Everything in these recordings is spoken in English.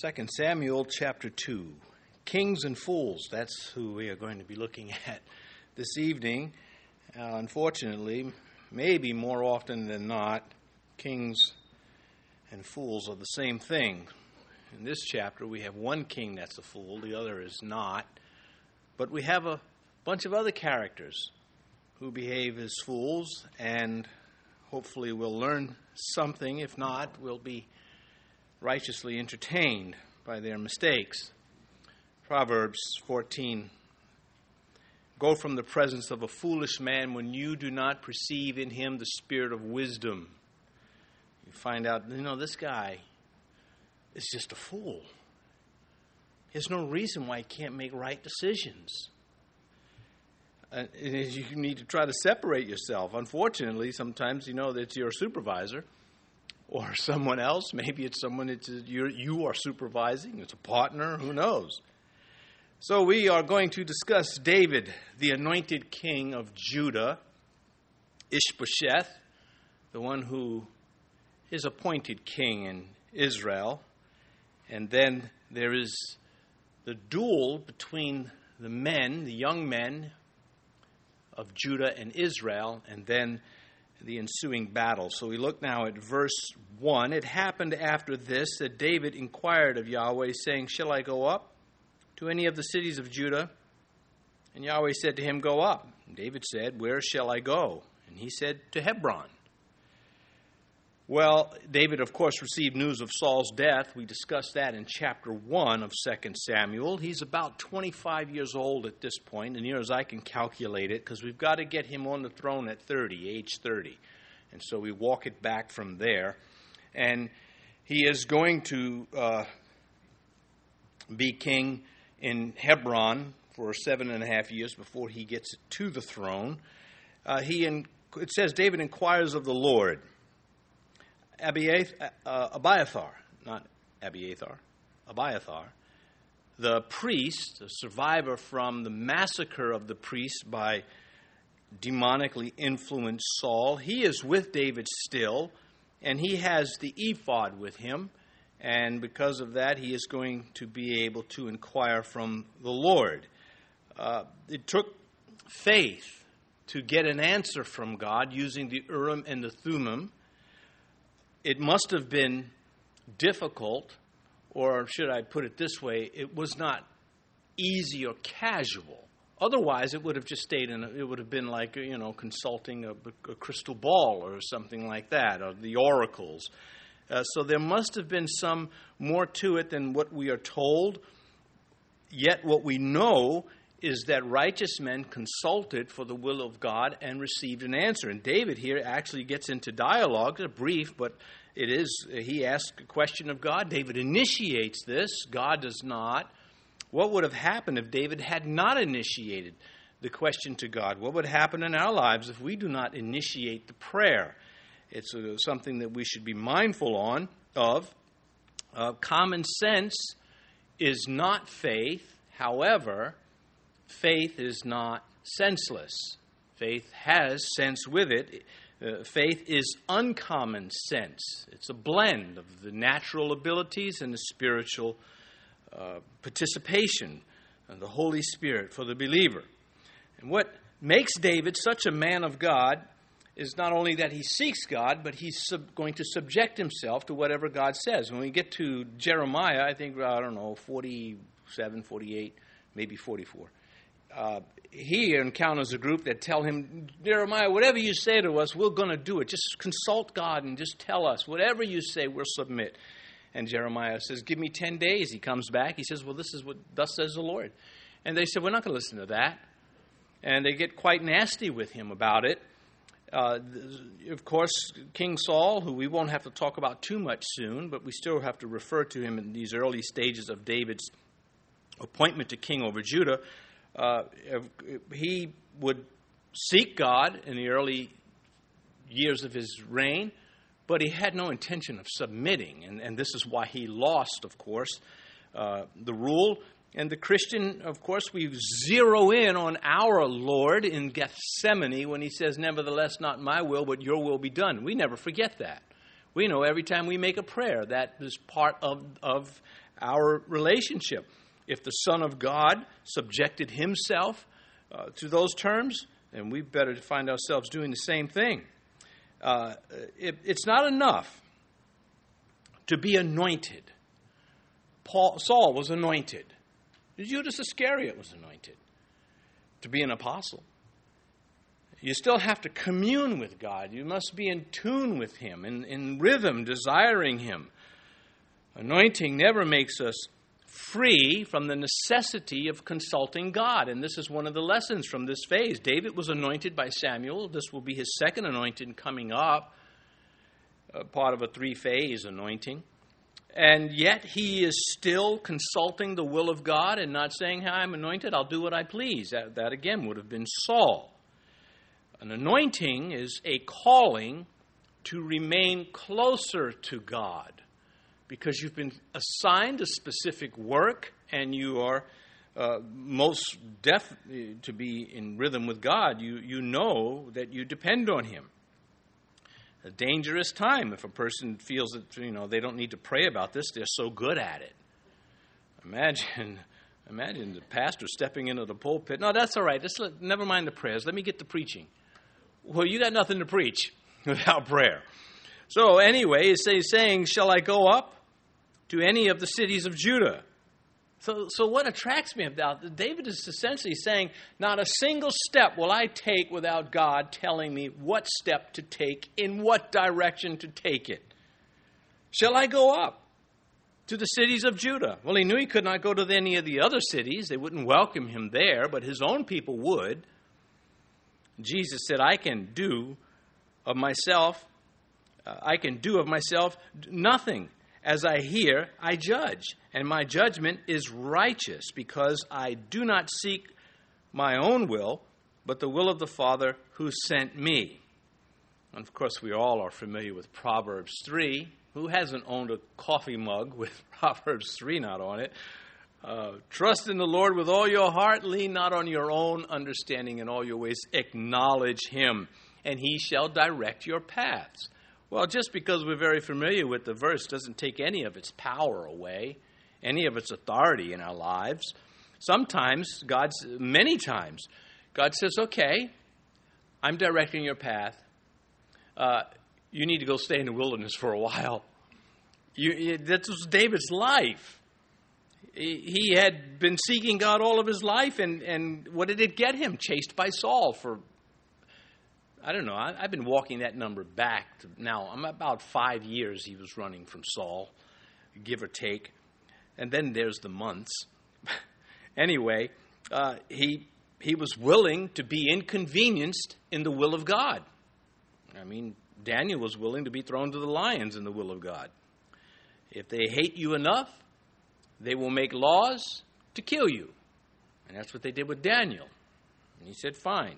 2 Samuel chapter 2. Kings and fools, that's who we are going to be looking at this evening. Uh, unfortunately, maybe more often than not, kings and fools are the same thing. In this chapter, we have one king that's a fool, the other is not. But we have a bunch of other characters who behave as fools, and hopefully we'll learn something. If not, we'll be righteously entertained by their mistakes. Proverbs 14 Go from the presence of a foolish man when you do not perceive in him the spirit of wisdom. You find out, you know, this guy is just a fool. There's no reason why he can't make right decisions. Uh, you need to try to separate yourself. Unfortunately, sometimes you know that your supervisor or someone else. Maybe it's someone that you are supervising. It's a partner. Who knows? So we are going to discuss David, the anointed king of Judah, Ishbosheth, the one who is appointed king in Israel. And then there is the duel between the men, the young men of Judah and Israel, and then the ensuing battle. So we look now at verse 1. It happened after this that David inquired of Yahweh, saying, Shall I go up to any of the cities of Judah? And Yahweh said to him, Go up. And David said, Where shall I go? And he said, To Hebron. Well, David, of course, received news of Saul's death. We discussed that in chapter 1 of 2 Samuel. He's about 25 years old at this point, and near as I can calculate it, because we've got to get him on the throne at 30, age 30. And so we walk it back from there. And he is going to uh, be king in Hebron for seven and a half years before he gets to the throne. Uh, he in, it says David inquires of the Lord. Abiathar, uh, Abiathar, not Abiathar, Abiathar, the priest, the survivor from the massacre of the priests by demonically influenced Saul, he is with David still, and he has the ephod with him, and because of that, he is going to be able to inquire from the Lord. Uh, it took faith to get an answer from God using the Urim and the Thummim it must have been difficult, or should I put it this way, it was not easy or casual. Otherwise, it would have just stayed in. A, it would have been like you know consulting a, a crystal ball or something like that, or the oracles. Uh, so there must have been some more to it than what we are told. Yet what we know is that righteous men consulted for the will of God and received an answer. And David here actually gets into dialogue, a brief, but it is, he asks a question of God. David initiates this, God does not. What would have happened if David had not initiated the question to God? What would happen in our lives if we do not initiate the prayer? It's uh, something that we should be mindful on of. Uh, common sense is not faith. However, faith is not senseless. Faith has sense with it. Uh, faith is uncommon sense. It's a blend of the natural abilities and the spiritual uh, participation of the Holy Spirit for the believer. And what makes David such a man of God is not only that he seeks God, but he's sub- going to subject himself to whatever God says. When we get to Jeremiah, I think, I don't know, 47, 48, maybe 44 uh, he encounters a group that tell him, Jeremiah, whatever you say to us, we're going to do it. Just consult God and just tell us. Whatever you say, we'll submit. And Jeremiah says, Give me 10 days. He comes back. He says, Well, this is what thus says the Lord. And they said, We're not going to listen to that. And they get quite nasty with him about it. Uh, of course, King Saul, who we won't have to talk about too much soon, but we still have to refer to him in these early stages of David's appointment to king over Judah, uh, he would seek God in the early years of his reign, but he had no intention of submitting. And, and this is why he lost, of course, uh, the rule. And the Christian, of course, we zero in on our Lord in Gethsemane when he says, Nevertheless, not my will, but your will be done. We never forget that. We know every time we make a prayer that is part of, of our relationship. If the Son of God subjected himself uh, to those terms, then we better find ourselves doing the same thing. Uh, it, it's not enough to be anointed. Paul, Saul was anointed. Judas Iscariot was anointed to be an apostle. You still have to commune with God. You must be in tune with Him, in, in rhythm, desiring Him. Anointing never makes us free from the necessity of consulting God. And this is one of the lessons from this phase. David was anointed by Samuel. This will be his second anointing coming up, uh, part of a three phase anointing. And yet he is still consulting the will of God and not saying, I'm anointed, I'll do what I please. That, that again would have been Saul. An anointing is a calling to remain closer to God because you've been assigned a specific work and you are uh, most deaf to be in rhythm with God. You, you know that you depend on Him. A dangerous time if a person feels that you know they don't need to pray about this; they're so good at it. Imagine, imagine the pastor stepping into the pulpit. No, that's all right. Just let, never mind the prayers. Let me get to preaching. Well, you got nothing to preach without prayer. So anyway, he's saying, "Shall I go up?" To any of the cities of Judah. So, so what attracts me about David is essentially saying, not a single step will I take without God telling me what step to take, in what direction to take it. Shall I go up to the cities of Judah? Well, he knew he could not go to any of the other cities. They wouldn't welcome him there, but his own people would. Jesus said, I can do of myself, uh, I can do of myself nothing. As I hear, I judge, and my judgment is righteous, because I do not seek my own will, but the will of the Father who sent me. And of course, we all are familiar with Proverbs 3. Who hasn't owned a coffee mug with Proverbs 3 not on it? Uh, trust in the Lord with all your heart, lean not on your own understanding in all your ways, acknowledge Him, and He shall direct your paths. Well, just because we're very familiar with the verse doesn't take any of its power away, any of its authority in our lives. Sometimes, God's, many times, God says, okay, I'm directing your path. Uh, you need to go stay in the wilderness for a while. You, that was David's life. He had been seeking God all of his life, and, and what did it get him? Chased by Saul for I don't know. I, have been walking that number back to now. I'm about five years he was running from Saul, give or take. And then there's the months. anyway, uh, he, he was willing to be inconvenienced in the will of God. I mean, Daniel was willing to be thrown to the lions in the will of God. If they hate you enough, they will make laws to kill you. And that's what they did with Daniel. And he said, Fine.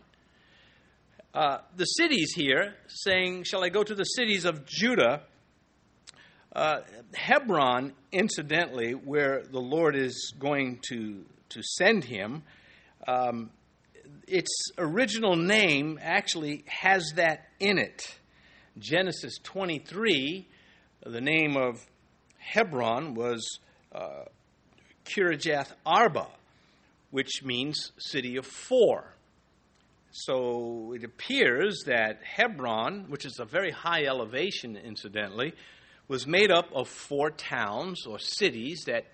Uh, the cities here, saying, Shall I go to the cities of Judah? Uh, Hebron, incidentally, where the Lord is going to, to send him, um, its original name actually has that in it. Genesis 23, the name of Hebron was uh, Kirjath Arba, which means city of four. So it appears that Hebron, which is a very high elevation, incidentally, was made up of four towns or cities that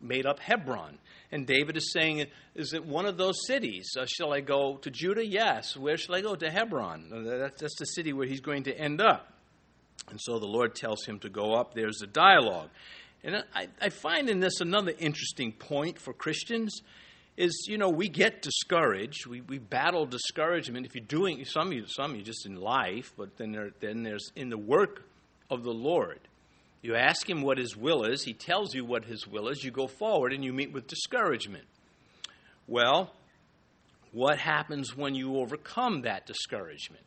made up Hebron. And David is saying, Is it one of those cities? Uh, shall I go to Judah? Yes. Where shall I go? To Hebron. Uh, that's, that's the city where he's going to end up. And so the Lord tells him to go up. There's a dialogue. And I, I find in this another interesting point for Christians is you know we get discouraged. We, we battle discouragement. If you're doing some you some you just in life but then there then there's in the work of the lord. You ask him what his will is. He tells you what his will is. You go forward and you meet with discouragement. Well what happens when you overcome that discouragement?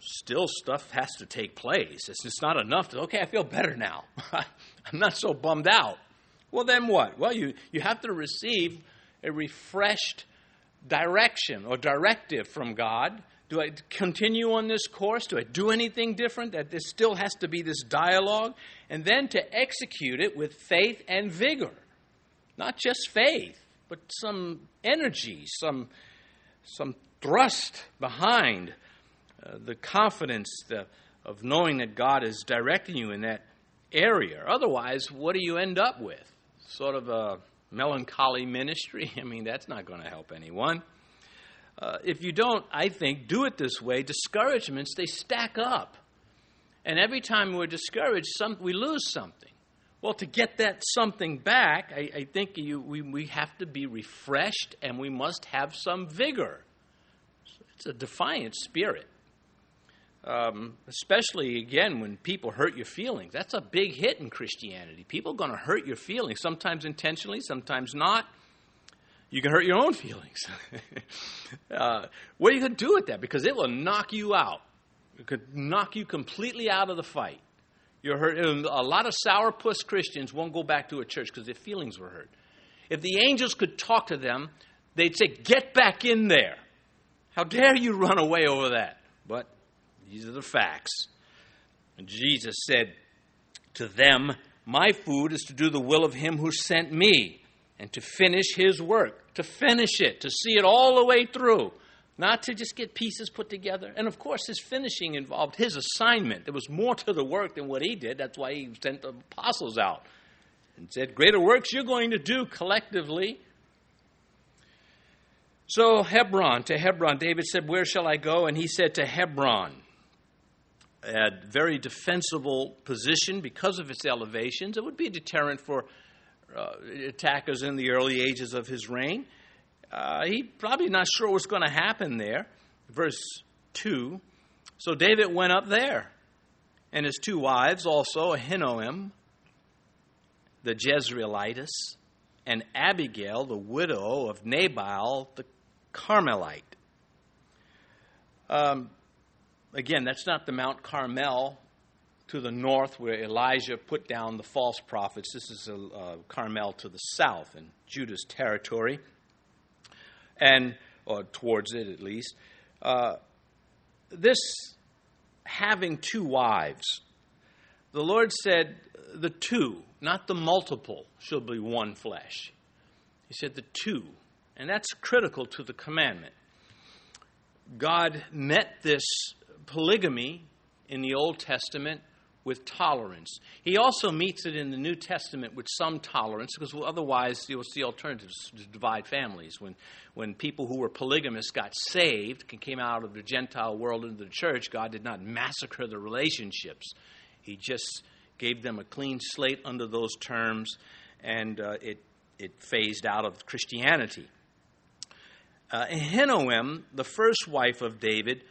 Still stuff has to take place. It's just not enough to okay i feel better now. I'm not so bummed out. Well then what? Well you you have to receive a refreshed direction or directive from God Do I continue on this course? Do I do anything different? That there still has to be this dialogue. And then to execute it with faith and vigor. Not just faith, but some energy, some, some thrust behind uh, the confidence the, of knowing that God is directing you in that area. Otherwise, what do you end up with? Sort of a melancholy ministry? I mean, that's not going to help anyone. Uh, if you don't, I think, do it this way, discouragements, they stack up. And every time we're discouraged, some, we lose something. Well, to get that something back, I, I think you, we, we have to be refreshed and we must have some vigor. It's a defiant spirit. Um, especially again when people hurt your feelings. That's a big hit in Christianity. People are going to hurt your feelings, sometimes intentionally, sometimes not. You can hurt your own feelings. uh, what are you going to do with that? Because it will knock you out. It could knock you completely out of the fight. You're hurt. A lot of sourpuss Christians won't go back to a church because their feelings were hurt. If the angels could talk to them, they'd say, Get back in there. How dare you run away over that? But these are the facts. And Jesus said to them, My food is to do the will of him who sent me and to finish his work, to finish it, to see it all the way through not to just get pieces put together. And of course, his finishing involved his assignment. There was more to the work than what he did. That's why he sent the apostles out and said, Greater works you're going to do collectively. So, Hebron, to Hebron, David said, Where shall I go? And he said, To Hebron. A very defensible position because of its elevations. It would be a deterrent for uh, attackers in the early ages of his reign. Uh, he probably not sure what's going to happen there. Verse 2 So David went up there, and his two wives also, Ahinoam, the Jezreelitess, and Abigail, the widow of Nabal, the Carmelite. Um, again, that's not the Mount Carmel to the north where Elijah put down the false prophets. This is a, uh, Carmel to the south in Judah's territory and or towards it at least. Uh, this having two wives, the Lord said, the two, not the multiple, shall be one flesh. He said the two, and that's critical to the commandment. God met this polygamy in the Old Testament with tolerance. He also meets it in the New Testament with some tolerance, because otherwise you'll see alternatives to divide families. When, when people who were polygamists got saved and came out of the Gentile world into the church, God did not massacre the relationships. He just gave them a clean slate under those terms, and uh, it, it phased out of Christianity. Uh, Ahinoam, the first wife of David,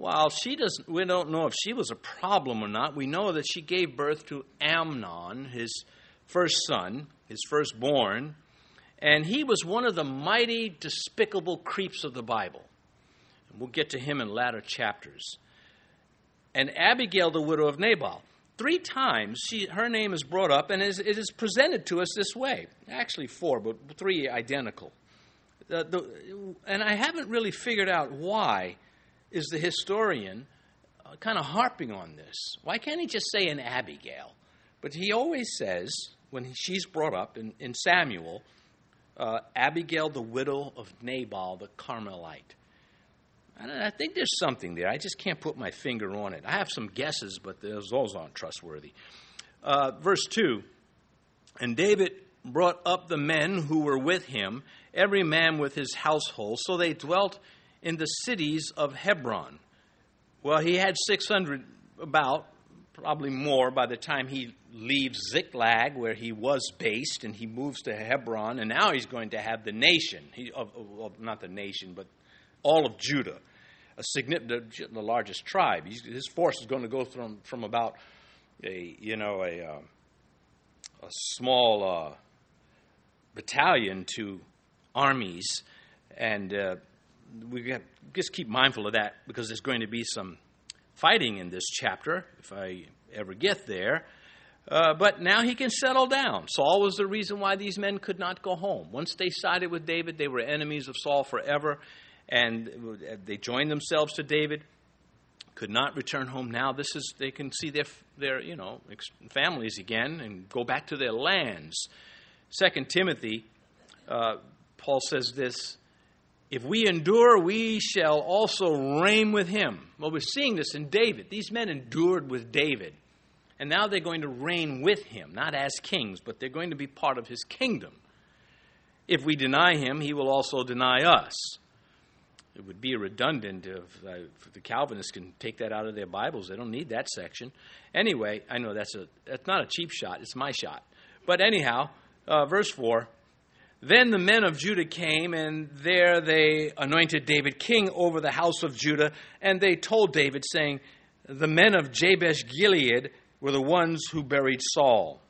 while she doesn't, we don't know if she was a problem or not. We know that she gave birth to Amnon, his first son, his firstborn, and he was one of the mighty, despicable creeps of the Bible. And we'll get to him in latter chapters. And Abigail, the widow of Nabal. Three times she, her name is brought up, and it is, it is presented to us this way. Actually, four, but three identical. The, the, and I haven't really figured out why is the historian uh, kind of harping on this. Why can't he just say an Abigail? But he always says, when he, she's brought up in, in Samuel, uh, Abigail, the widow of Nabal, the Carmelite. I, I think there's something there. I just can't put my finger on it. I have some guesses, but those, those aren't trustworthy. Uh, verse 2 And David brought up the men who were with him, every man with his household. So they dwelt in the cities of Hebron. Well, he had 600 about, probably more by the time he leaves Ziklag, where he was based, and he moves to Hebron, and now he's going to have the nation, he, of, of, not the nation, but all of Judah, a significant, the largest tribe. He's, his force is going to go from, from about a, you know, a, uh, a small uh, battalion to armies, and uh, we have, just keep mindful of that because there's going to be some fighting in this chapter if I ever get there. Uh, but now he can settle down. Saul was the reason why these men could not go home. Once they sided with David, they were enemies of Saul forever. and they joined themselves to David. Could not return home. Now this is they can see their their you know families again and go back to their lands. Second Timothy, uh, Paul says this: If we endure, we shall also reign with him. Well, we're seeing this in David. These men endured with David, and now they're going to reign with him, not as kings, but they're going to be part of his kingdom. If we deny him, he will also deny us it would be redundant if, uh, if, the Calvinists can take that out of their Bibles. They don't need that section. Anyway, I know that's a that's not a cheap shot. It's my shot. But anyhow, uh, verse four. Then the men of Judah came, and there they anointed David king over the house of Judah. And they told David, saying, The men of Jabesh Gilead were the ones who buried Saul.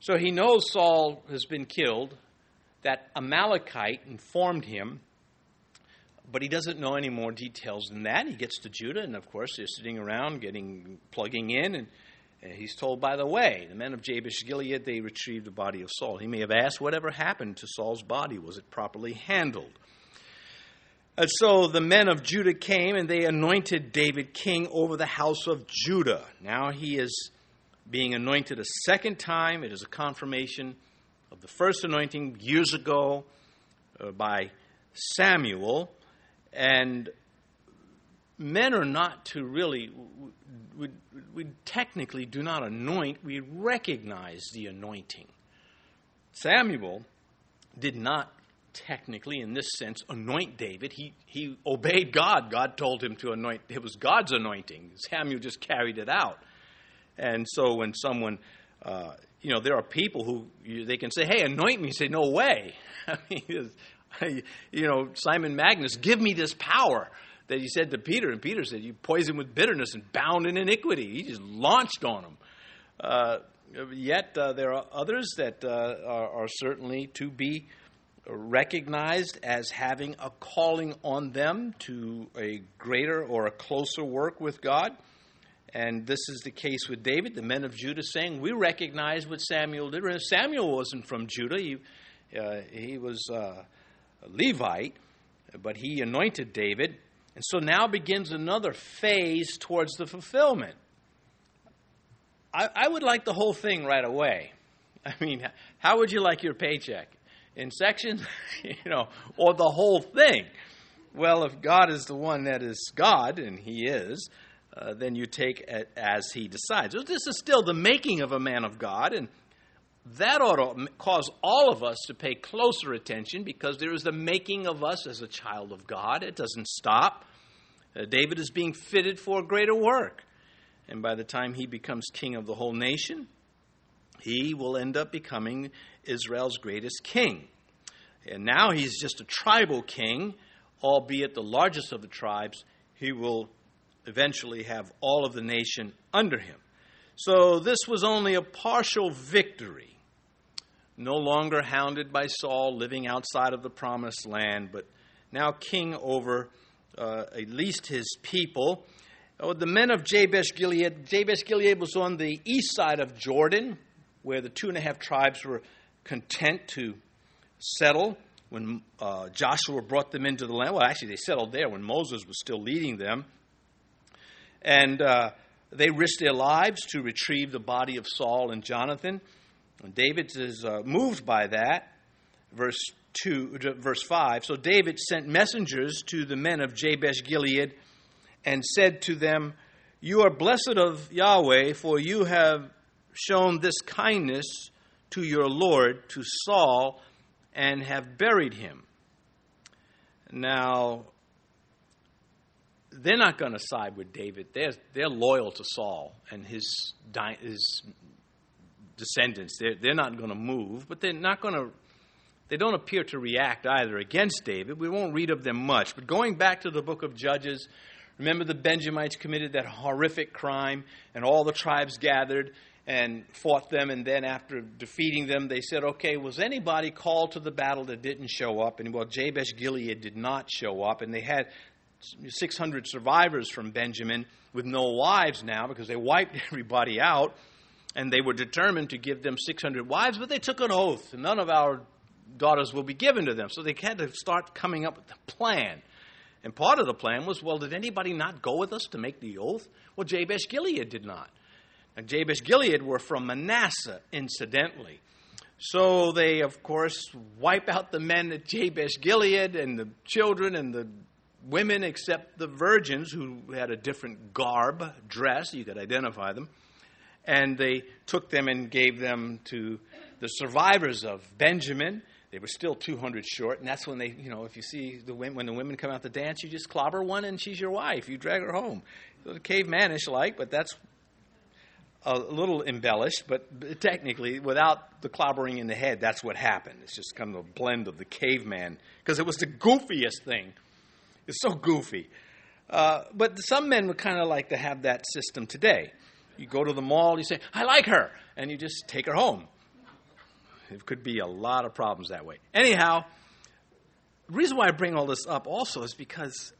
So he knows Saul has been killed. That Amalekite informed him but he doesn't know any more details than that. He gets to Judah, and of course, they're sitting around getting plugging in, and he's told, by the way, the men of Jabesh Gilead, they retrieved the body of Saul. He may have asked, whatever happened to Saul's body? Was it properly handled? And so the men of Judah came and they anointed David king over the house of Judah. Now he is being anointed a second time. It is a confirmation of the first anointing years ago uh, by Samuel. And men are not to really, we, we, technically do not anoint, we recognize the anointing. Samuel did not technically, in this sense, anoint David. He, he obeyed God. God told him to anoint, it was God's anointing. Samuel just carried it out. And so when someone, uh, you know, there are people who they can say, hey, anoint me. You say, no way. I mean, you know, Simon Magus, give me this power that he said to Peter. And Peter said, You poison with bitterness and bound in iniquity. He just launched on him. Uh, yet uh, there are others that uh, are, are, certainly to be recognized as having a calling on them to a greater or a closer work with God. And this is the case with David, the men of Judah saying, We recognize what Samuel did. Samuel wasn't from Judah, he, uh, he was uh, Levite, but he anointed David. And so now begins another phase towards the fulfillment. I, I, would like the whole thing right away. I mean, how would you like your paycheck? In sections, you know, or the whole thing? Well, if God is the one that is God, and He is, uh, then you take it as He decides. This is still the making of a man of God, and that ought to cause all of us to pay closer attention because there is the making of us as a child of God. It doesn't stop. Uh, David is being fitted for greater work. And by the time he becomes king of the whole nation, he will end up becoming Israel's greatest king. And now he's just a tribal king, albeit the largest of the tribes. He will eventually have all of the nation under him. So this was only a partial victory no longer hounded by Saul, living outside of the promised land, but now king over uh, at least his people. Oh, the men of Jabesh Gilead, Jabesh Gilead was on the east side of Jordan, where the two and a half tribes were content to settle when uh, Joshua brought them into the land. Well, actually, they settled there when Moses was still leading them. And uh, they risked their lives to retrieve the body of Saul and Jonathan. David is uh, moved by that. Verse 2, verse 5. So David sent messengers to the men of Jabesh Gilead and said to them, You are blessed of Yahweh, for you have shown this kindness to your Lord, to Saul, and have buried him. Now, they're not going to side with David. They're, they're loyal to Saul and his, his descendants. They're, they're not going to move, but they're not going to, they don't appear to react either against David. We won't read of them much. But going back to the book of Judges, remember the Benjamites committed that horrific crime, and all the tribes gathered and fought them. And then after defeating them, they said, okay, was anybody called to the battle that didn't show up? And well, Jabesh Gilead did not show up, and they had 600 survivors from Benjamin with no wives now because they wiped everybody out and they were determined to give them 600 wives, but they took an oath, none of our daughters will be given to them. So they had to start coming up with a plan. And part of the plan was, well, did anybody not go with us to make the oath? Well, Jabesh Gilead did not. And Jabesh Gilead were from Manasseh, incidentally. So they, of course, wipe out the men at Jabesh Gilead and the children and the women, except the virgins who had a different garb, dress, you could identify them. And they took them and gave them to the survivors of Benjamin they were still 200 short, and that's when they, you know, if you see the when the women come out to dance, you just clobber one, and she's your wife. You drag her home. A cavemanish like, but that's a little embellished. But technically, without the clobbering in the head, that's what happened. It's just kind of a blend of the caveman because it was the goofiest thing. It's so goofy. Uh, but some men would kind of like to have that system today. You go to the mall, you say, I like her, and you just take her home. It could be a lot of problems that way. Anyhow, the reason why I bring all this up also is because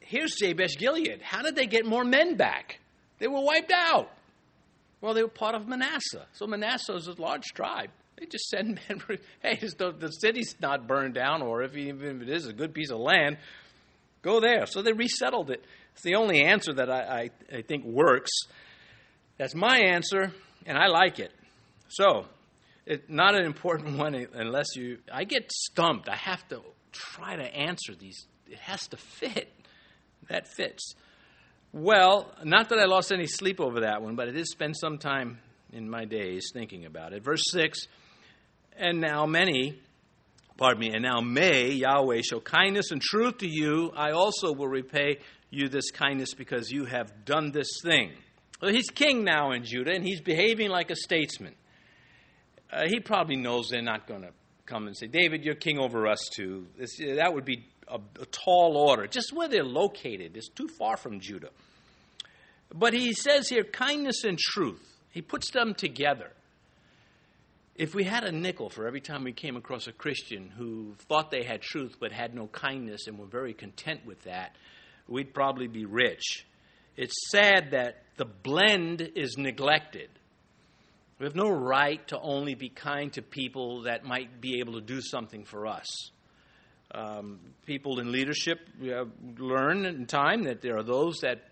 here's Jabesh Gilead. How did they get more men back? They were wiped out. Well, they were part of Manasseh. So Manasseh is a large tribe. They just send men. Hey, the, the city's not burned down, or if even if it is a good piece of land, go there. So they resettled it. It's the only answer that I, I, I think works. That's my answer, and I like it. So it's not an important one unless you. I get stumped. I have to try to answer these. It has to fit. That fits. Well, not that I lost any sleep over that one, but I did spend some time in my days thinking about it. Verse 6 And now many, pardon me, and now may Yahweh show kindness and truth to you. I also will repay you this kindness because you have done this thing. Well, he's king now in Judah, and he's behaving like a statesman uh, he probably knows they're not going to come and say, David, you're king over us too. This, that would be a, a tall order. Just where they're located is too far from Judah. But he says here, kindness and truth. He puts them together. If we had a nickel for every time we came across a Christian who thought they had truth but had no kindness and were very content with that, we'd probably be rich. It's sad that the blend is neglected. We have no right to only be kind to people that might be able to do something for us. Um, people in leadership learn in time that there are those that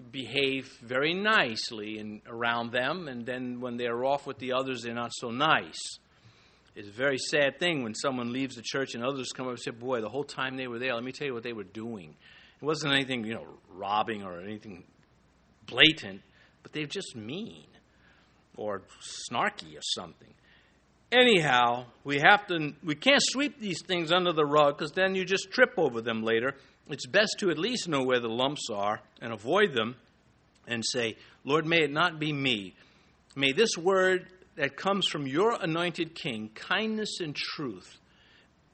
behave very nicely in, around them, and then when they're off with the others, they're not so nice. It's a very sad thing when someone leaves the church and others come up and say, Boy, the whole time they were there, let me tell you what they were doing. It wasn't anything, you know, robbing or anything blatant, but they're just mean or snarky or something. Anyhow, we have to we can't sweep these things under the rug because then you just trip over them later. It's best to at least know where the lumps are and avoid them and say, Lord, may it not be me. May this word that comes from your anointed king, kindness and truth,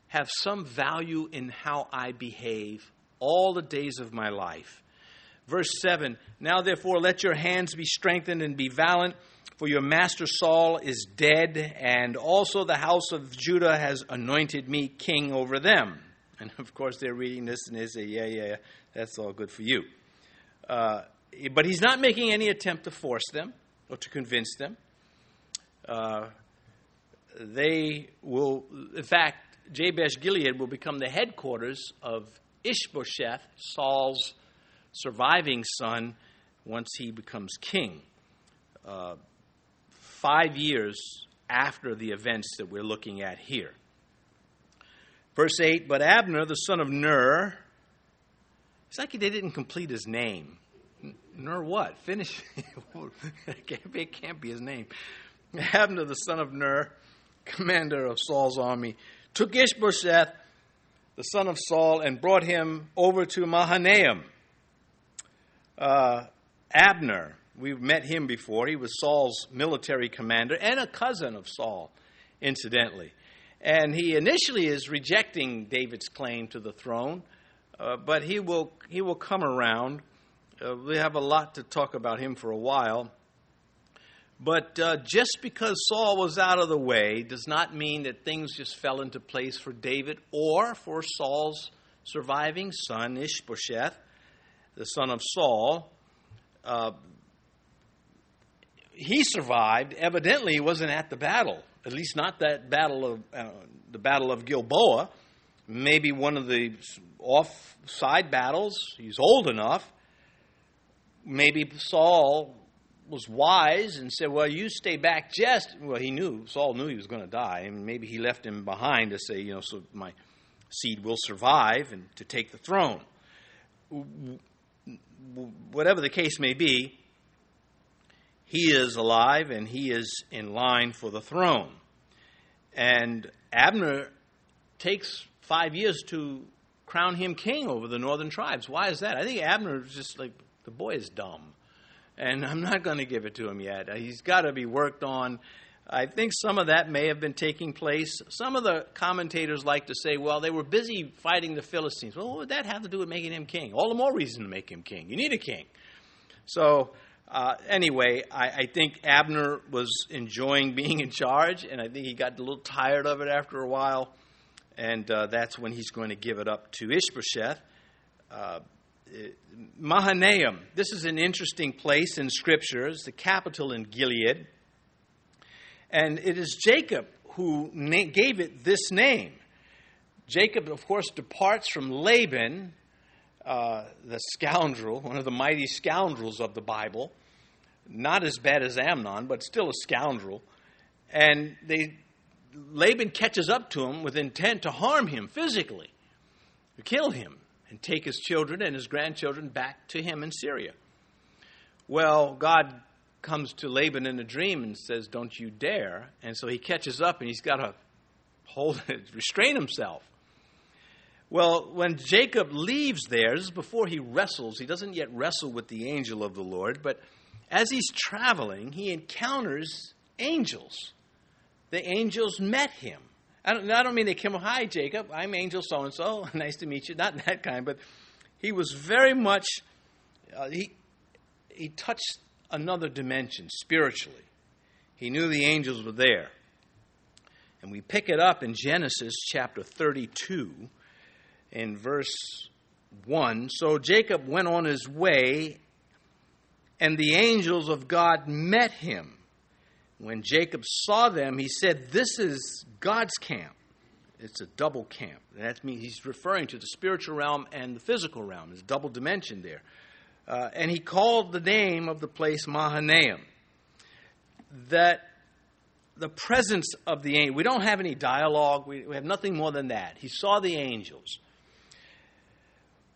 have some value in how I behave all the days of my life. Verse 7 Now therefore let your hands be strengthened and be valiant for your master Saul is dead, and also the house of Judah has anointed me king over them. And of course, they're reading this and they say, Yeah, yeah, yeah, that's all good for you. Uh, but he's not making any attempt to force them or to convince them. Uh, they will, in fact, Jabesh Gilead will become the headquarters of Ishbosheth, Saul's surviving son, once he becomes king. Uh, five years after the events that we're looking at here. Verse 8 But Abner, the son of Ner, it's like they didn't complete his name. Ner what? Finish. it can't be his name. Abner, the son of Ner, commander of Saul's army, took Ishbosheth, the son of Saul, and brought him over to Mahanaim. Uh, Abner, We've met him before. He was Saul's military commander and a cousin of Saul, incidentally. And he initially is rejecting David's claim to the throne, uh, but he will, he will come around. Uh, we have a lot to talk about him for a while. But uh, just because Saul was out of the way does not mean that things just fell into place for David or for Saul's surviving son, Ishbosheth, the son of Saul. Uh, he survived. Evidently, he wasn't at the battle. At least not that battle of uh, the battle of Gilboa. maybe one of the off side battles. He's old enough. Maybe Saul was wise and said, Well, you stay back just. Well, he knew, Saul knew he was going to die, and maybe he left him behind to say, You know, so my seed will survive and to take the throne. Whatever the case may be, he is alive and he is in line for the throne. And Abner takes five years to crown him king over the northern tribes. Why is that? I think Abner is just like, the boy is dumb. And I'm not going to give it to him yet. He's got to be worked on. I think some of that may have been taking place. Some of the commentators like to say, well, they were busy fighting the Philistines. Well, what would that have to do with making him king? All the more reason to make him king. You need a king. So, uh, anyway, I, I, think Abner was enjoying being in charge, and I think he got a little tired of it after a while, and uh, that's when he's going to give it up to Ishbosheth. Uh, Mahanaim, this is an interesting place in Scripture. It's the capital in Gilead. And it is Jacob who na- gave it this name. Jacob, of course, departs from Laban, uh, the scoundrel, one of the mighty scoundrels of the Bible. Not as bad as Amnon, but still a scoundrel. And they, Laban catches up to him with intent to harm him physically, to kill him, and take his children and his grandchildren back to him in Syria. Well, God comes to Laban in a dream and says, Don't you dare. And so he catches up and he's got to hold, restrain himself. Well, when Jacob leaves there, this is before he wrestles. He doesn't yet wrestle with the angel of the Lord, but as he's traveling, he encounters angels. The angels met him. I don't, I don't mean they came, hi, Jacob, I'm angel so and so, nice to meet you. Not that kind, but he was very much, uh, he, he touched another dimension spiritually. He knew the angels were there. And we pick it up in Genesis chapter 32 in verse 1. So Jacob went on his way, and the angels of God met him. When Jacob saw them, he said, This is God's camp. It's a double camp. That means he's referring to the spiritual realm and the physical realm. There's double dimension there. Uh, and he called the name of the place Mahanaim. That the presence of the angel, we don't have any dialogue, we, we have nothing more than that. He saw the angels.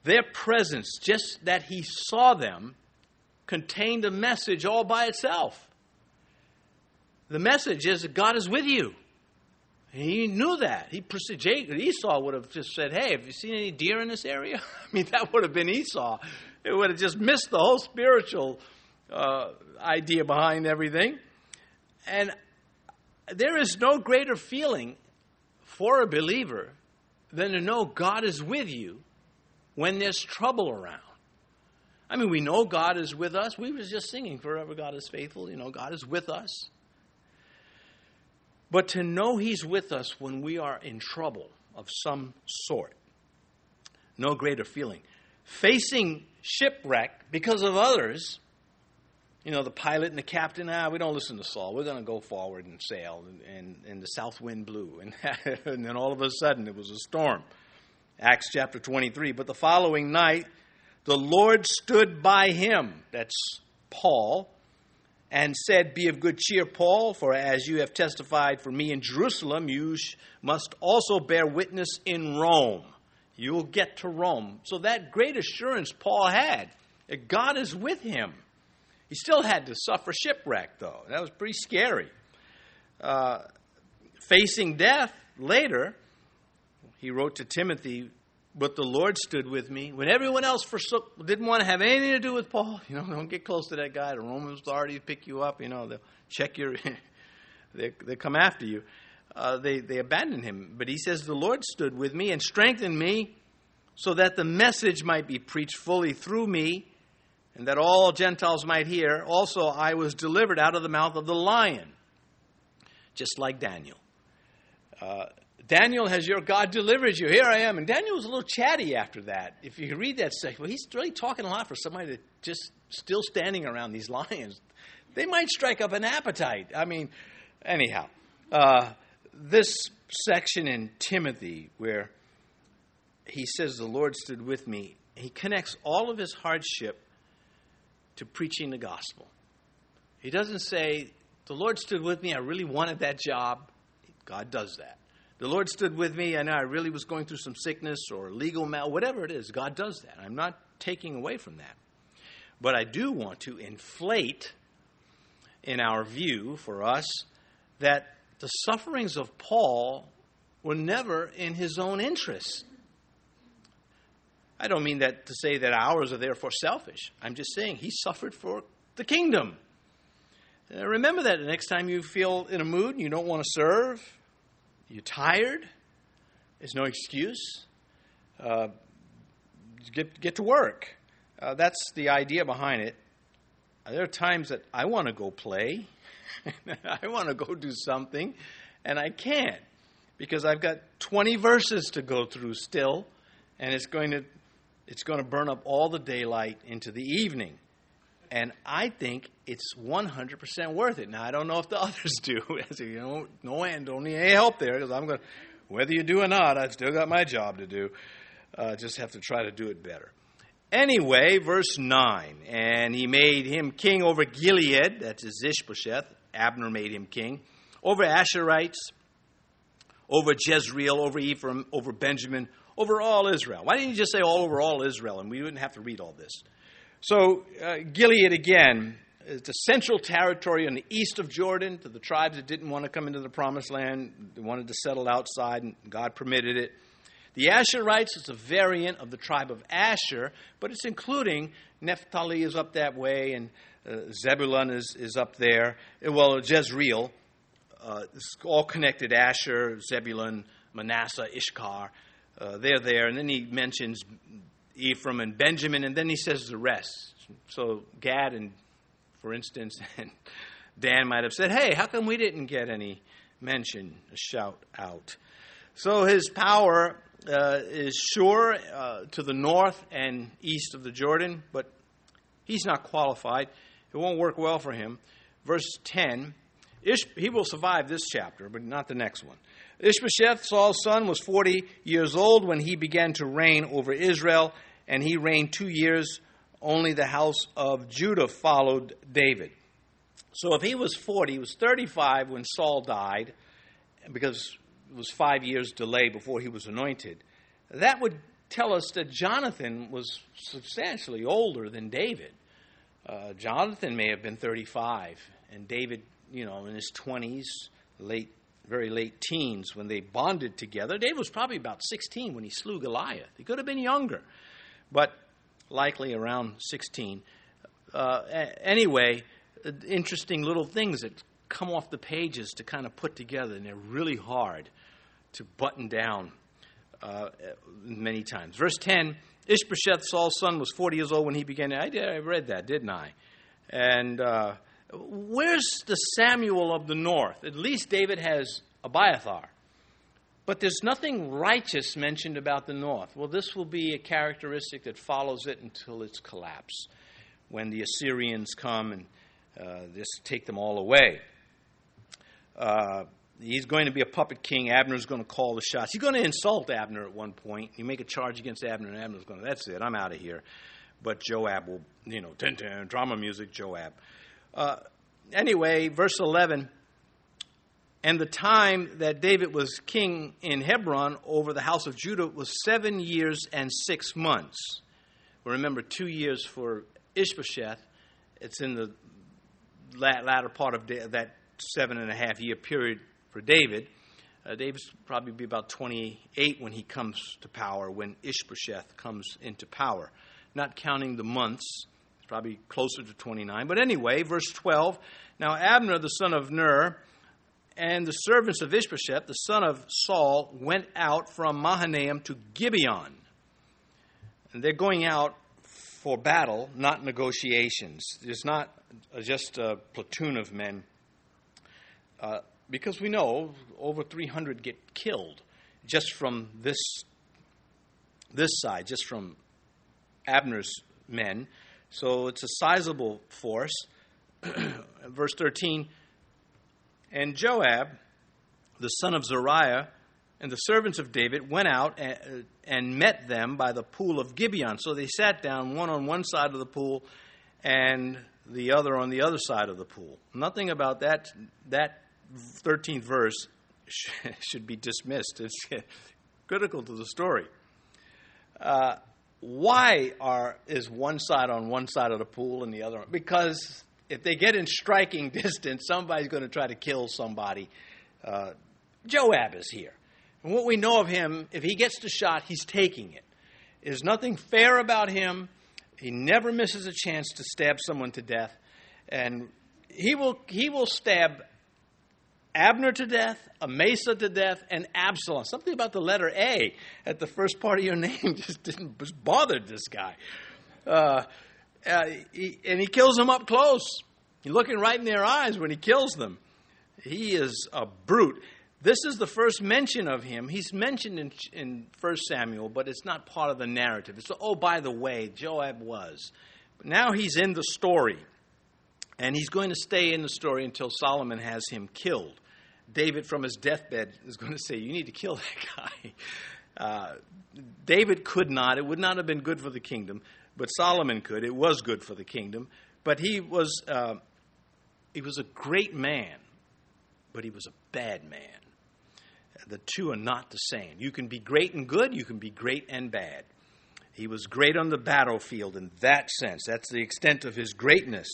Their presence, just that he saw them, contained a message all by itself. The message is that God is with you. He knew that. He Jacob, Esau would have just said, "Hey, have you seen any deer in this area?" I mean, that would have been Esau. It would have just missed the whole spiritual uh, idea behind everything. And there is no greater feeling for a believer than to know God is with you when there's trouble around. I mean, we know God is with us. We were just singing, Forever God is faithful. You know, God is with us. But to know He's with us when we are in trouble of some sort, no greater feeling. Facing shipwreck because of others, you know, the pilot and the captain, ah, we don't listen to Saul. We're going to go forward and sail. And, and, and the south wind blew. And, and then all of a sudden it was a storm. Acts chapter 23. But the following night, the Lord stood by him. That's Paul and said, Be of good cheer, Paul, for as you have testified for me in Jerusalem, you must also bear witness in Rome. You'll get to Rome. So that great assurance Paul had that God is with him. He still had to suffer shipwreck, though. That was pretty scary. Uh, facing death later, he wrote to Timothy, but the Lord stood with me. When everyone else forsook, didn't want to have anything to do with Paul, you know, don't get close to that guy. The Roman authorities pick you up, you know, they'll check your, they, they come after you. Uh, they, they abandoned him. But he says, The Lord stood with me and strengthened me so that the message might be preached fully through me and that all Gentiles might hear. Also, I was delivered out of the mouth of the lion, just like Daniel. Uh, Daniel has your God delivered you. Here I am. And Daniel was a little chatty after that. If you read that section, well, he's really talking a lot for somebody that just still standing around these lions. They might strike up an appetite. I mean, anyhow, uh, this section in Timothy where he says, The Lord stood with me, he connects all of his hardship to preaching the gospel. He doesn't say, The Lord stood with me, I really wanted that job. God does that. The Lord stood with me, I know I really was going through some sickness or legal mal, whatever it is. God does that. I'm not taking away from that. But I do want to inflate in our view for us that the sufferings of Paul were never in his own interest. I don't mean that to say that ours are therefore selfish. I'm just saying he suffered for the kingdom. Uh, remember that the next time you feel in a mood and you don't want to serve, you're tired, there's no excuse. Uh, get, get to work. Uh, that's the idea behind it. There are times that I want to go play, I want to go do something, and I can't because I've got 20 verses to go through still, and it's going to it's going to burn up all the daylight into the evening. And I think it's 100% worth it. Now, I don't know if the others do. you know, no and only any help there because I'm going whether you do or not, I've still got my job to do. Uh, just have to try to do it better. Anyway, verse 9. And he made him king over Gilead, that's Ishbosheth. Abner made him king. Over Asherites, over Jezreel, over Ephraim, over Benjamin, over all Israel. Why didn't you just say all over all Israel and we wouldn't have to read all this? So, uh, Gilead again is the central territory on the east of Jordan to the tribes that didn't want to come into the promised land. They wanted to settle outside, and God permitted it. The Asherites is a variant of the tribe of Asher, but it's including Naphtali is up that way, and uh, Zebulun is, is up there. Well, Jezreel, uh, it's all connected Asher, Zebulun, Manasseh, Issachar. Uh, they're there. And then he mentions Ephraim and Benjamin, and then he says the rest. So Gad and, for instance, and Dan might have said, "Hey, how come we didn't get any mention, a shout out?" So his power uh, is sure uh, to the north and east of the Jordan, but he's not qualified. It won't work well for him. Verse 10 Ish, he will survive this chapter, but not the next one. Ishbosheth, Saul's son, was 40 years old when he began to reign over Israel, and he reigned two years. Only the house of Judah followed David. So if he was 40, he was 35 when Saul died, because it was five years delay before he was anointed. That would tell us that Jonathan was substantially older than David. Uh, Jonathan may have been 35, and David, you know, in his 20s, late, very late teens, when they bonded together. David was probably about 16 when he slew Goliath. He could have been younger but likely around 16. Uh, anyway, interesting little things that come off the pages to kind of put together, and they're really hard to button down uh, many times. Verse 10 Ishbosheth, Saul's son, was 40 years old when he began. I, did, I read that, didn't I? And uh, where's the Samuel of the north? At least David has Abiathar. But there's nothing righteous mentioned about the north. Well, this will be a characteristic that follows it until its collapse, when the Assyrians come and uh, just take them all away. Uh, he's going to be a puppet king. Abner's going to call the shots. He's going to insult Abner at one point. You make a charge against Abner, and Abner's going to, that's it, I'm out of here. But Joab will, you know, dun, dun, drama music, Joab. Uh, anyway, verse 11 and the time that David was king in Hebron over the house of Judah was seven years and six months. Remember, two years for Ishbosheth. It's in the latter part of that seven and a half year period for David. Uh, David's probably be about 28 when he comes to power, when Ishbosheth comes into power. Not counting the months, it's probably closer to 29. But anyway, verse 12. Now Abner, the son of Ner, and the servants of Ishbosheth, the son of Saul, went out from Mahanaim to Gibeon. And they're going out for battle, not negotiations. It's not just a platoon of men, uh, because we know over 300 get killed just from this this side, just from Abner's men. So it's a sizable force. Verse 13 and Joab, the son of Zeruiah, and the servants of David went out and, and met them by the pool of Gibeon. So they sat down, one on one side of the pool and the other on the other side of the pool. Nothing about that, that 13th verse should be dismissed. It's critical to the story. Uh, why are is one side on one side of the pool and the other? Because if they get in striking distance, somebody's going to try to kill somebody. Uh, Joab is here. And what we know of him, if he gets the shot, he's taking it. There's nothing fair about him. He never misses a chance to stab someone to death. And he will, he will stab Abner to death, Amasa to death, and Absalom. Something about the letter A at the first part of your name just didn't just bothered this guy. Uh, uh, he, and he kills them up close. He's looking right in their eyes when he kills them. He is a brute. This is the first mention of him. He's mentioned in, in 1 Samuel, but it's not part of the narrative. It's, oh, by the way, Joab was. Now he's in the story, and he's going to stay in the story until Solomon has him killed. David, from his deathbed, is going to say, You need to kill that guy. Uh, David could not. It would not have been good for the kingdom, but Solomon could. It was good for the kingdom. But he was, uh, he was a great man, but he was a bad man the two are not the same. You can be great and good, you can be great and bad. He was great on the battlefield in that sense. That's the extent of his greatness.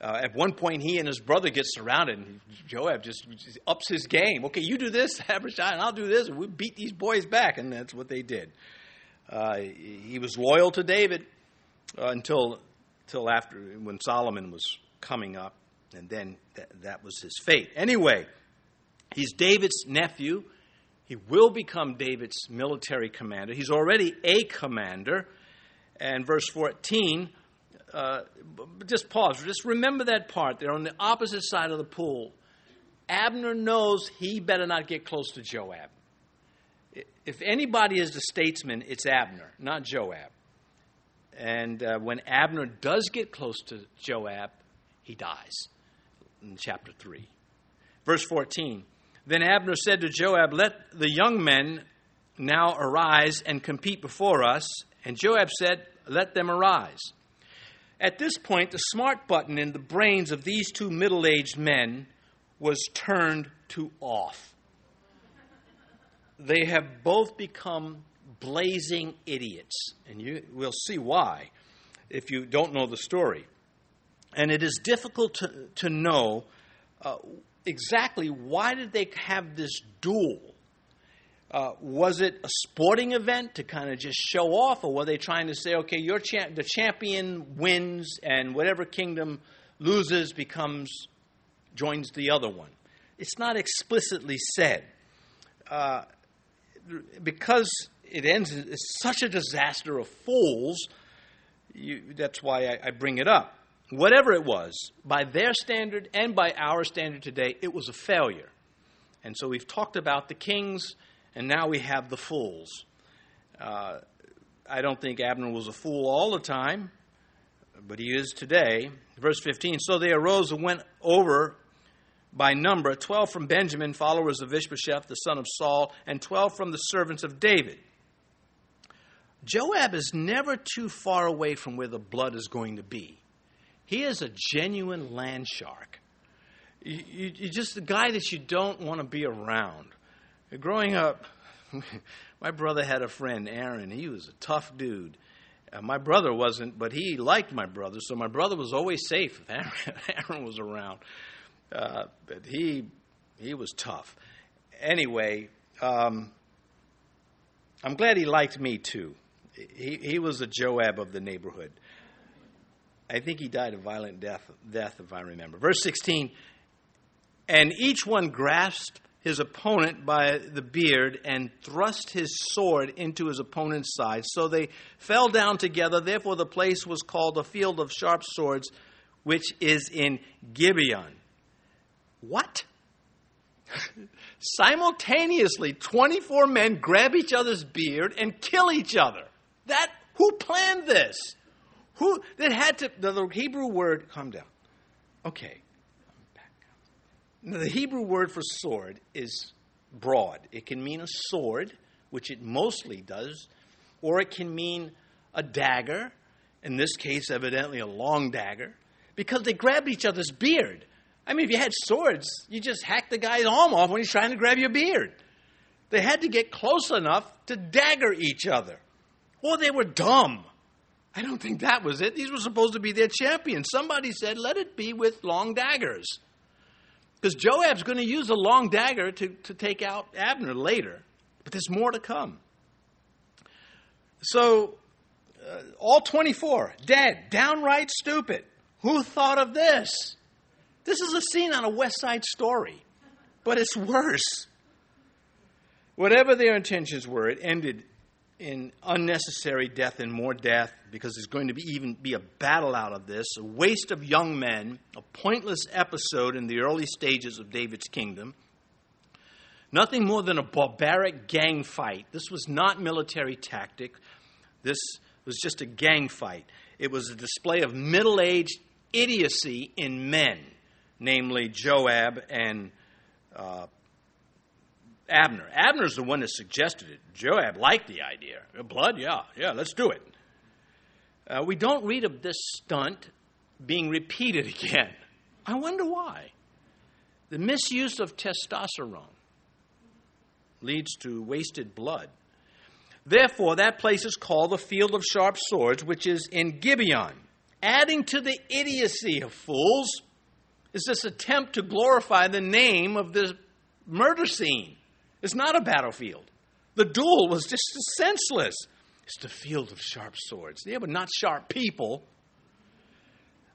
Uh, at one point, he and his brother get surrounded, and Joab just, just ups his game. Okay, you do this, Abishai, and I'll do this, and we beat these boys back, and that's what they did. Uh, he was loyal to David uh, until, until after when Solomon was coming up, and then th- that was his fate. Anyway, he's David's nephew. He will become David's military commander. He's already a commander. And verse 14, uh, just pause. Just remember that part. They're on the opposite side of the pool. Abner knows he better not get close to Joab. If anybody is the statesman, it's Abner, not Joab. And uh, when Abner does get close to Joab, he dies in chapter 3. Verse 14 then Abner said to Joab, Let the young men now arise and compete before us. And Joab said, Let them arise. At this point, the smart button in the brains of these two middle aged men was turned to off. They have both become blazing idiots, and you will see why if you don't know the story. And it is difficult to, to know uh, exactly why did they have this duel? Uh, was it a sporting event to kind of just show off, or were they trying to say, okay, your the champion wins, and whatever kingdom loses becomes joins the other one? It's not explicitly said. Uh, because it ends it's such a disaster of fools. You, that's why I, I bring it up whatever it was, by their standard and by our standard today, it was a failure. And so we've talked about the kings, and now we have the fools. Uh, I don't think Abner was a fool all the time, but he is today. Verse 15 So they arose and went over by number 12 from Benjamin, followers of Ishbosheth, the son of Saul, and 12 from the servants of David. Joab is never too far away from where the blood is going to be. He is a genuine land shark. You, you, you're just the guy that you don't want to be around. Growing up, my brother had a friend, Aaron. He was a tough dude. Uh, my brother wasn't, but he liked my brother, so my brother was always safe if Aaron, Aaron was around. Uh, but he he was tough. Anyway, um, I'm glad he liked me too. He he was a Joab of the neighborhood. I think he died a violent death, death, if I remember. Verse 16 And each one grasped his opponent by the beard and thrust his sword into his opponent's side. So they fell down together. Therefore, the place was called the field of sharp swords, which is in Gibeon. What? Simultaneously, 24 men grab each other's beard and kill each other. That who planned this? Who that had to the, Hebrew word calm down. Okay. Now, The Hebrew word for sword is broad. It can mean a sword, which it mostly does, or it can mean a dagger, in this case, evidently a long dagger, because they grabbed each other's beard. I mean, if you had swords, you just hack the guy's arm off when he's trying to grab your beard. They had to get close enough to dagger each other. Or they were dumb. I don't think that was it. These were supposed to be their champions. Somebody said, let it be with long daggers. Because Joab's going to use a long dagger to, to take out Abner later. But there's more to come. So, uh, all 24 dead, downright stupid. Who thought of this? This is a scene on a West Side story, but it's worse. Whatever their intentions were, it ended in unnecessary death and more death because there's going to be even be a battle out of this, a waste of young men, a pointless episode in the early stages of David's kingdom. Nothing more than a barbaric gang fight. This was not military tactic. This was just a gang fight. It was a display of middle aged idiocy in men, namely Joab and uh, Abner. Abner's the one that suggested it. Joab liked the idea. Blood, yeah, yeah, let's do it. Uh, we don't read of this stunt being repeated again. I wonder why. The misuse of testosterone leads to wasted blood. Therefore, that place is called the Field of Sharp Swords, which is in Gibeon. Adding to the idiocy of fools is this attempt to glorify the name of the murder scene. It's not a battlefield. The duel was just senseless. It's the field of sharp swords. Yeah, but not sharp people.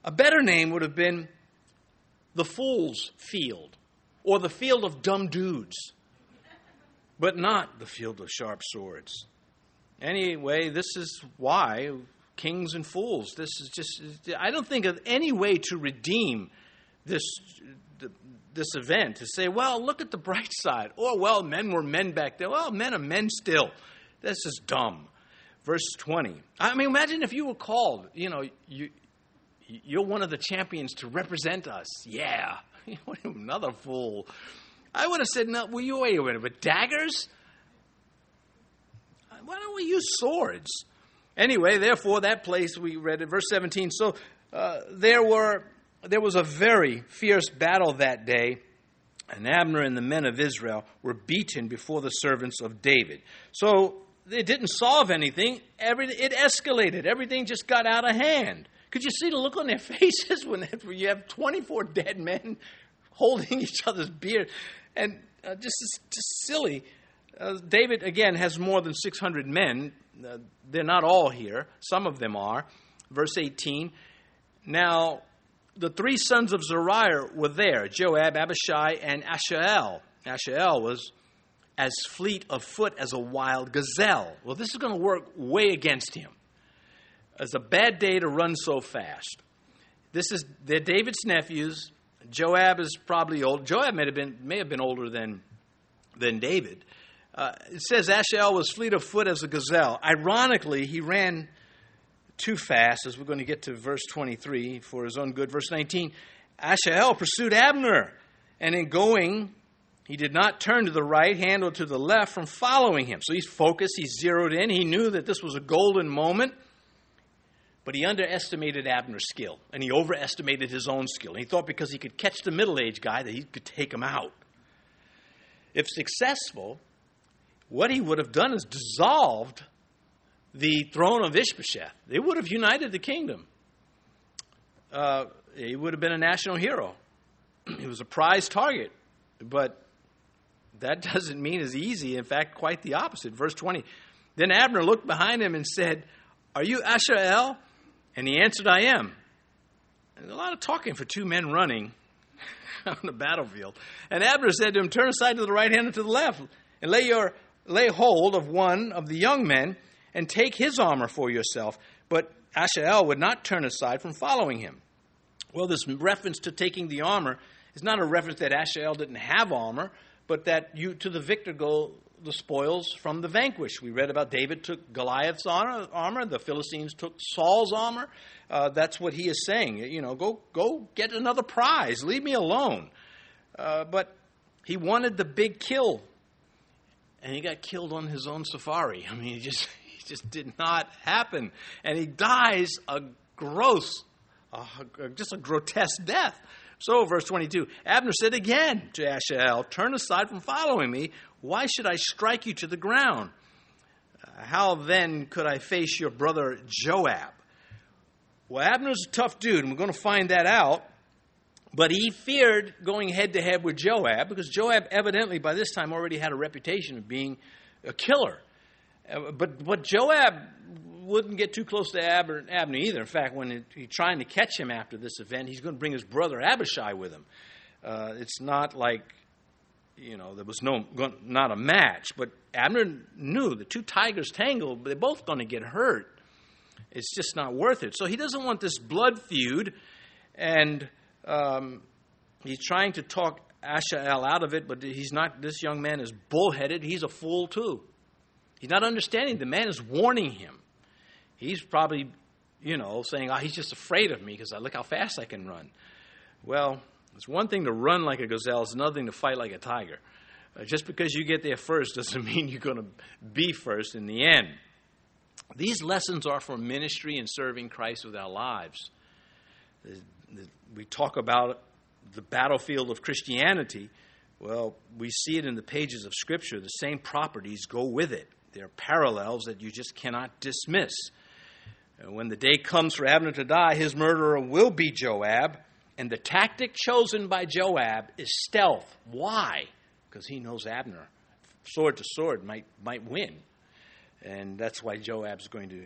A better name would have been the fool's field or the field of dumb dudes, but not the field of sharp swords. Anyway, this is why kings and fools. This is just, I don't think of any way to redeem this this event to say, well, look at the bright side. Or, well, men were men back then. Well, men are men still. This is dumb. Verse 20. I mean, imagine if you were called, you know, you, you're one of the champions to represent us. Yeah. Another fool. I would have said, no, well, you wait a minute, but daggers? Why don't we use swords? Anyway, therefore, that place we read in verse 17. So uh, there were there was a very fierce battle that day, and Abner and the men of Israel were beaten before the servants of David. So it didn't solve anything. Every, it escalated. Everything just got out of hand. Could you see the look on their faces when you have 24 dead men holding each other's beard? And uh, just, just silly. Uh, David, again, has more than 600 men. Uh, they're not all here, some of them are. Verse 18. Now, the three sons of Zeruiah were there Joab, Abishai, and Asahel. Asahel was as fleet of foot as a wild gazelle. Well, this is going to work way against him. It's a bad day to run so fast. This is they're David's nephews. Joab is probably old. Joab may have been may have been older than than David. Uh, it says Asahel was fleet of foot as a gazelle. Ironically, he ran too fast, as we're going to get to verse 23 for his own good. Verse 19 Asahel pursued Abner, and in going, he did not turn to the right hand or to the left from following him. So he's focused, he's zeroed in. He knew that this was a golden moment, but he underestimated Abner's skill, and he overestimated his own skill. And he thought because he could catch the middle aged guy that he could take him out. If successful, what he would have done is dissolved the throne of Ishbosheth. They would have united the kingdom. Uh, he would have been a national hero. he was a prize target, but that doesn't mean as easy. In fact, quite the opposite. Verse 20. Then Abner looked behind him and said, Are you Asahel? And he answered, I am. And a lot of talking for two men running on the battlefield. And Abner said to him, Turn aside to the right hand and to the left, and lay your lay hold of one of the young men and take his armor for yourself. But Asahel would not turn aside from following him. Well, this reference to taking the armor is not a reference that Asahel didn't have armor, but that you to the victor go the spoils from the vanquished. We read about David took Goliath's armor, the Philistines took Saul's armor. Uh, that's what he is saying. You know, go go get another prize. Leave me alone. Uh, but he wanted the big kill and he got killed on his own safari. I mean, he just, just did not happen. And he dies a gross, just a grotesque death. So, verse 22 Abner said again to Asahel, Turn aside from following me. Why should I strike you to the ground? How then could I face your brother Joab? Well, Abner's a tough dude, and we're going to find that out. But he feared going head to head with Joab because Joab evidently by this time already had a reputation of being a killer. Uh, but but Joab wouldn't get too close to Abner, Abner either. In fact, when he's trying to catch him after this event, he's going to bring his brother Abishai with him. Uh, it's not like you know there was no not a match, but Abner knew the two tigers tangled, they're both going to get hurt. It's just not worth it. So he doesn't want this blood feud, and um, he's trying to talk Asahel out of it, but he's not. This young man is bullheaded. He's a fool too. He's not understanding. The man is warning him. He's probably, you know, saying, "Oh, he's just afraid of me because I look how fast I can run." Well, it's one thing to run like a gazelle. It's another thing to fight like a tiger. Uh, just because you get there first doesn't mean you're going to be first in the end. These lessons are for ministry and serving Christ with our lives we talk about the battlefield of Christianity, well, we see it in the pages of Scripture. The same properties go with it. There are parallels that you just cannot dismiss. When the day comes for Abner to die, his murderer will be Joab, and the tactic chosen by Joab is stealth. Why? Because he knows Abner, sword to sword, might, might win. And that's why Joab's going to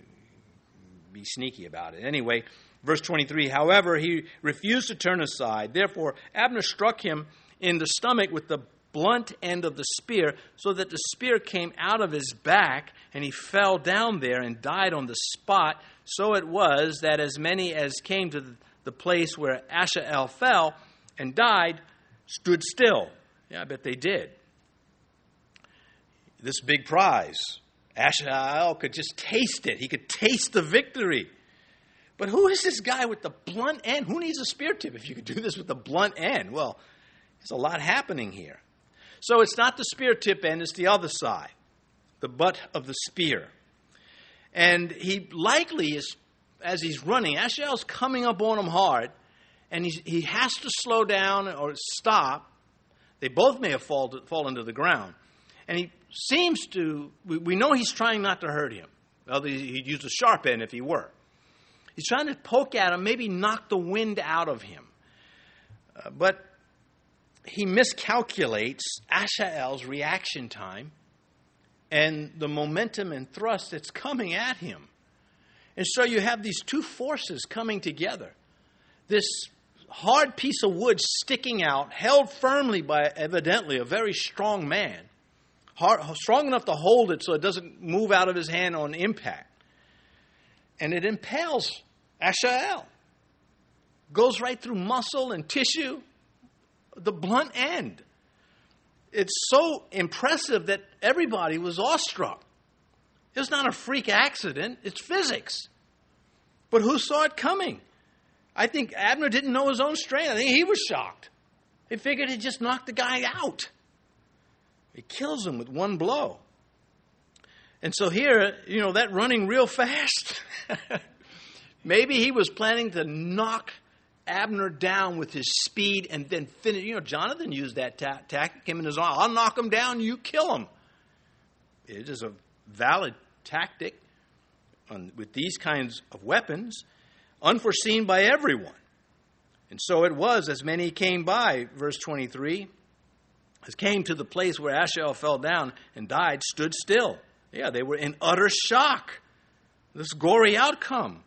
be sneaky about it. Anyway, Verse 23 However, he refused to turn aside. Therefore, Abner struck him in the stomach with the blunt end of the spear, so that the spear came out of his back, and he fell down there and died on the spot. So it was that as many as came to the place where Asahel fell and died stood still. Yeah, I bet they did. This big prize. Asahel could just taste it. He could taste the victory. But who is this guy with the blunt end? Who needs a spear tip if you could do this with the blunt end? Well, there's a lot happening here. So it's not the spear tip end, it's the other side, the butt of the spear. And he likely is, as he's running, Asahel's coming up on him hard, and he's, he has to slow down or stop. They both may have fall fallen to the ground. And he seems to, we, we know he's trying not to hurt him. Well, he'd use a sharp end if he were. He's trying to poke at him, maybe knock the wind out of him. Uh, but he miscalculates Asahel's reaction time and the momentum and thrust that's coming at him. And so you have these two forces coming together. This hard piece of wood sticking out, held firmly by evidently a very strong man, hard, strong enough to hold it so it doesn't move out of his hand on impact. And it impales Asahel, Goes right through muscle and tissue, the blunt end. It's so impressive that everybody was awestruck. It's not a freak accident, it's physics. But who saw it coming? I think Abner didn't know his own strength. I think he was shocked. He figured he'd just knock the guy out. He kills him with one blow. And so here, you know, that running real fast. Maybe he was planning to knock Abner down with his speed and then finish. You know, Jonathan used that ta- tactic. Him in his arm. I'll knock him down. You kill him. It is a valid tactic on, with these kinds of weapons, unforeseen by everyone. And so it was as many came by, verse 23, as came to the place where Asahel fell down and died, stood still. Yeah, they were in utter shock. This gory outcome.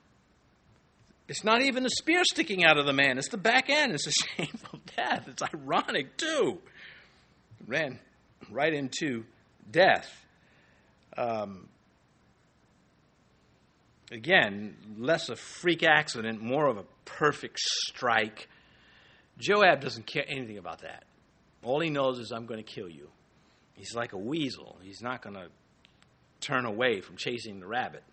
It's not even the spear sticking out of the man, it's the back end. It's a shameful death. It's ironic, too. Ran right into death. Um, again, less a freak accident, more of a perfect strike. Joab doesn't care anything about that. All he knows is, I'm going to kill you. He's like a weasel. He's not going to turn away from chasing the rabbit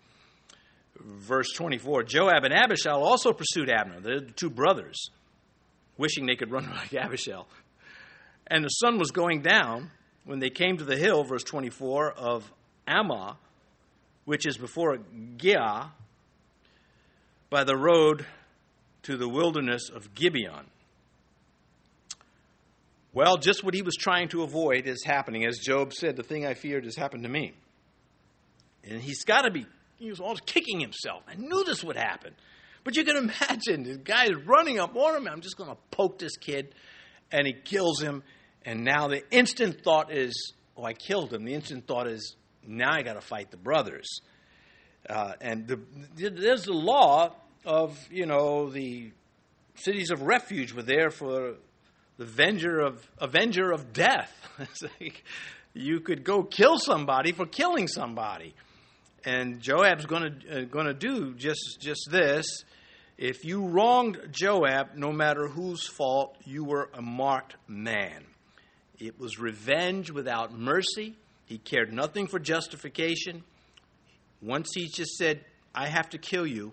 verse 24 Joab and Abishai also pursued Abner, the two brothers, wishing they could run like Abishai. And the sun was going down when they came to the hill, verse 24, of Ammah, which is before Giah, by the road to the wilderness of Gibeon. Well, just what he was trying to avoid is happening. As Job said, the thing I feared has happened to me. And he's got to be, he was always kicking himself. I knew this would happen. But you can imagine the guy is running up on him. I'm just going to poke this kid. And he kills him. And now the instant thought is, oh, I killed him. The instant thought is, now I got to fight the brothers. Uh, and the, there's the law of, you know, the cities of refuge were there for the avenger of, avenger of death. like you could go kill somebody for killing somebody. And Joab's going to uh, going to do just just this. If you wronged Joab, no matter whose fault, you were a marked man. It was revenge without mercy. He cared nothing for justification. Once he just said, I have to kill you,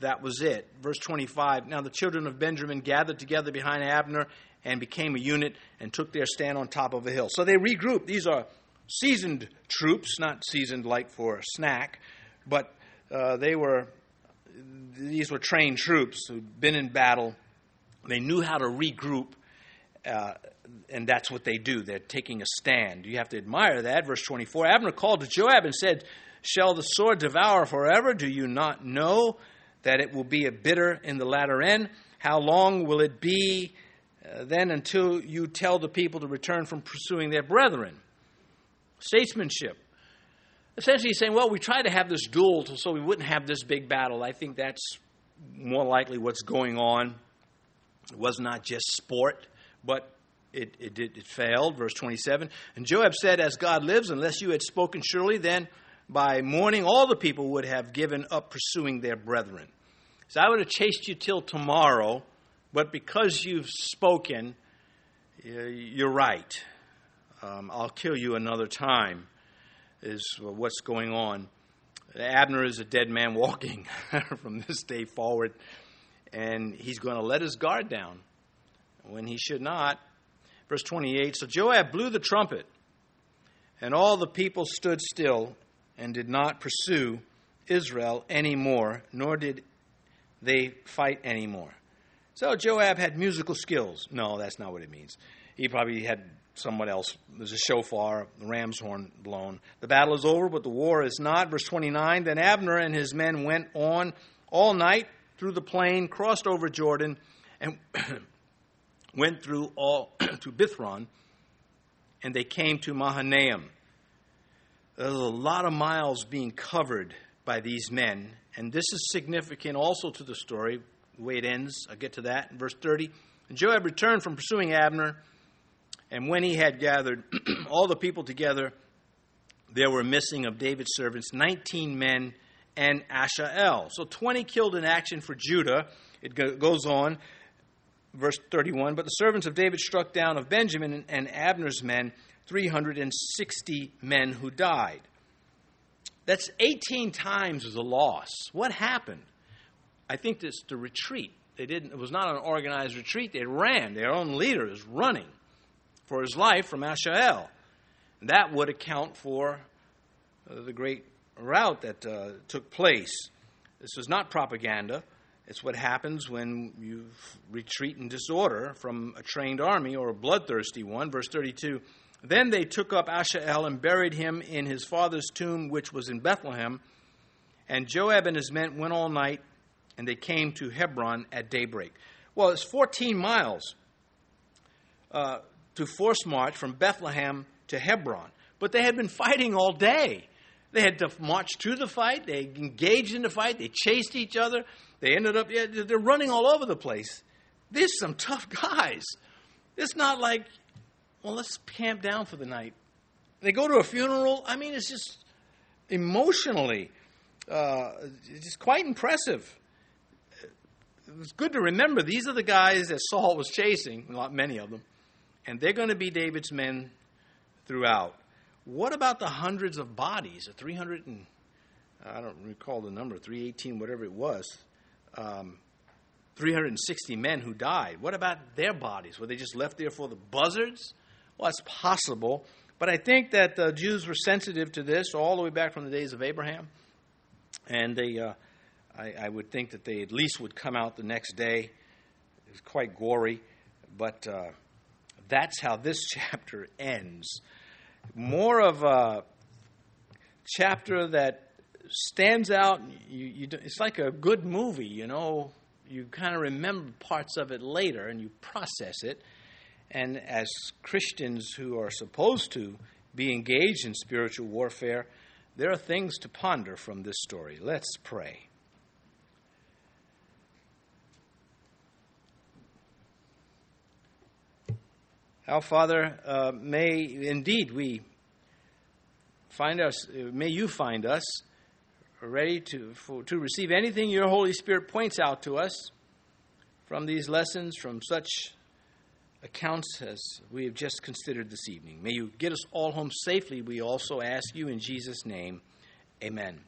that was it. Verse 25 Now the children of Benjamin gathered together behind Abner and became a unit and took their stand on top of a hill. So they regrouped. These are seasoned troops, not seasoned like for a snack, but uh, they were these were trained troops who'd been in battle. They knew how to regroup, uh, and that's what they do. They're taking a stand. You have to admire that. Verse 24 Abner called to Joab and said, Shall the sword devour forever? Do you not know that it will be a bitter in the latter end? How long will it be uh, then until you tell the people to return from pursuing their brethren? Statesmanship. Essentially, saying, well, we tried to have this duel so we wouldn't have this big battle. I think that's more likely what's going on. It was not just sport, but it, it, it, it failed. Verse 27 And Joab said, As God lives, unless you had spoken surely, then by morning all the people would have given up pursuing their brethren. So I would have chased you till tomorrow, but because you've spoken, you're right. Um, I'll kill you another time, is what's going on. Abner is a dead man walking from this day forward, and he's going to let his guard down when he should not. Verse 28 So Joab blew the trumpet, and all the people stood still and did not pursue Israel anymore, nor did they fight anymore. So Joab had musical skills. No, that's not what it means. He probably had someone else. There's a shofar, the ram's horn blown. The battle is over, but the war is not. Verse 29 Then Abner and his men went on all night through the plain, crossed over Jordan, and went through all to Bithron, and they came to Mahanaim. There's a lot of miles being covered by these men, and this is significant also to the story, the way it ends. I'll get to that in verse 30. And Joab returned from pursuing Abner and when he had gathered all the people together, there were missing of David's servants 19 men and Asahel. So 20 killed in action for Judah. It goes on, verse 31. But the servants of David struck down of Benjamin and Abner's men 360 men who died. That's 18 times the loss. What happened? I think this the retreat. They didn't. It was not an organized retreat. They ran. Their own leader is running for his life from Asahel. That would account for uh, the great rout that uh, took place. This was not propaganda. It's what happens when you retreat in disorder from a trained army or a bloodthirsty one. Verse 32 Then they took up Asahel and buried him in his father's tomb, which was in Bethlehem. And Joab and his men went all night, and they came to Hebron at daybreak. Well, it's 14 miles. Uh, to force march from Bethlehem to Hebron. But they had been fighting all day. They had to march to the fight. They engaged in the fight. They chased each other. They ended up, yeah, they're running all over the place. There's some tough guys. It's not like, well, let's camp down for the night. They go to a funeral. I mean, it's just emotionally, uh, it's just quite impressive. It's good to remember these are the guys that Saul was chasing, not many of them and they're going to be David's men throughout. What about the hundreds of bodies, the 300 and I don't recall the number, 318, whatever it was, um, 360 men who died? What about their bodies? Were they just left there for the buzzards? Well, it's possible, But I think that the Jews were sensitive to this all the way back from the days of Abraham. And they, uh, I, I, would think that they at least would come out the next day. It was quite gory. But uh, that's how this chapter ends. More of a chapter that stands out. You, you, it's like a good movie, you know. You kind of remember parts of it later and you process it. And as Christians who are supposed to be engaged in spiritual warfare, there are things to ponder from this story. Let's pray. Our Father, uh, may indeed we find us, may you find us ready to, for, to receive anything your Holy Spirit points out to us from these lessons, from such accounts as we have just considered this evening. May you get us all home safely, we also ask you in Jesus' name. Amen.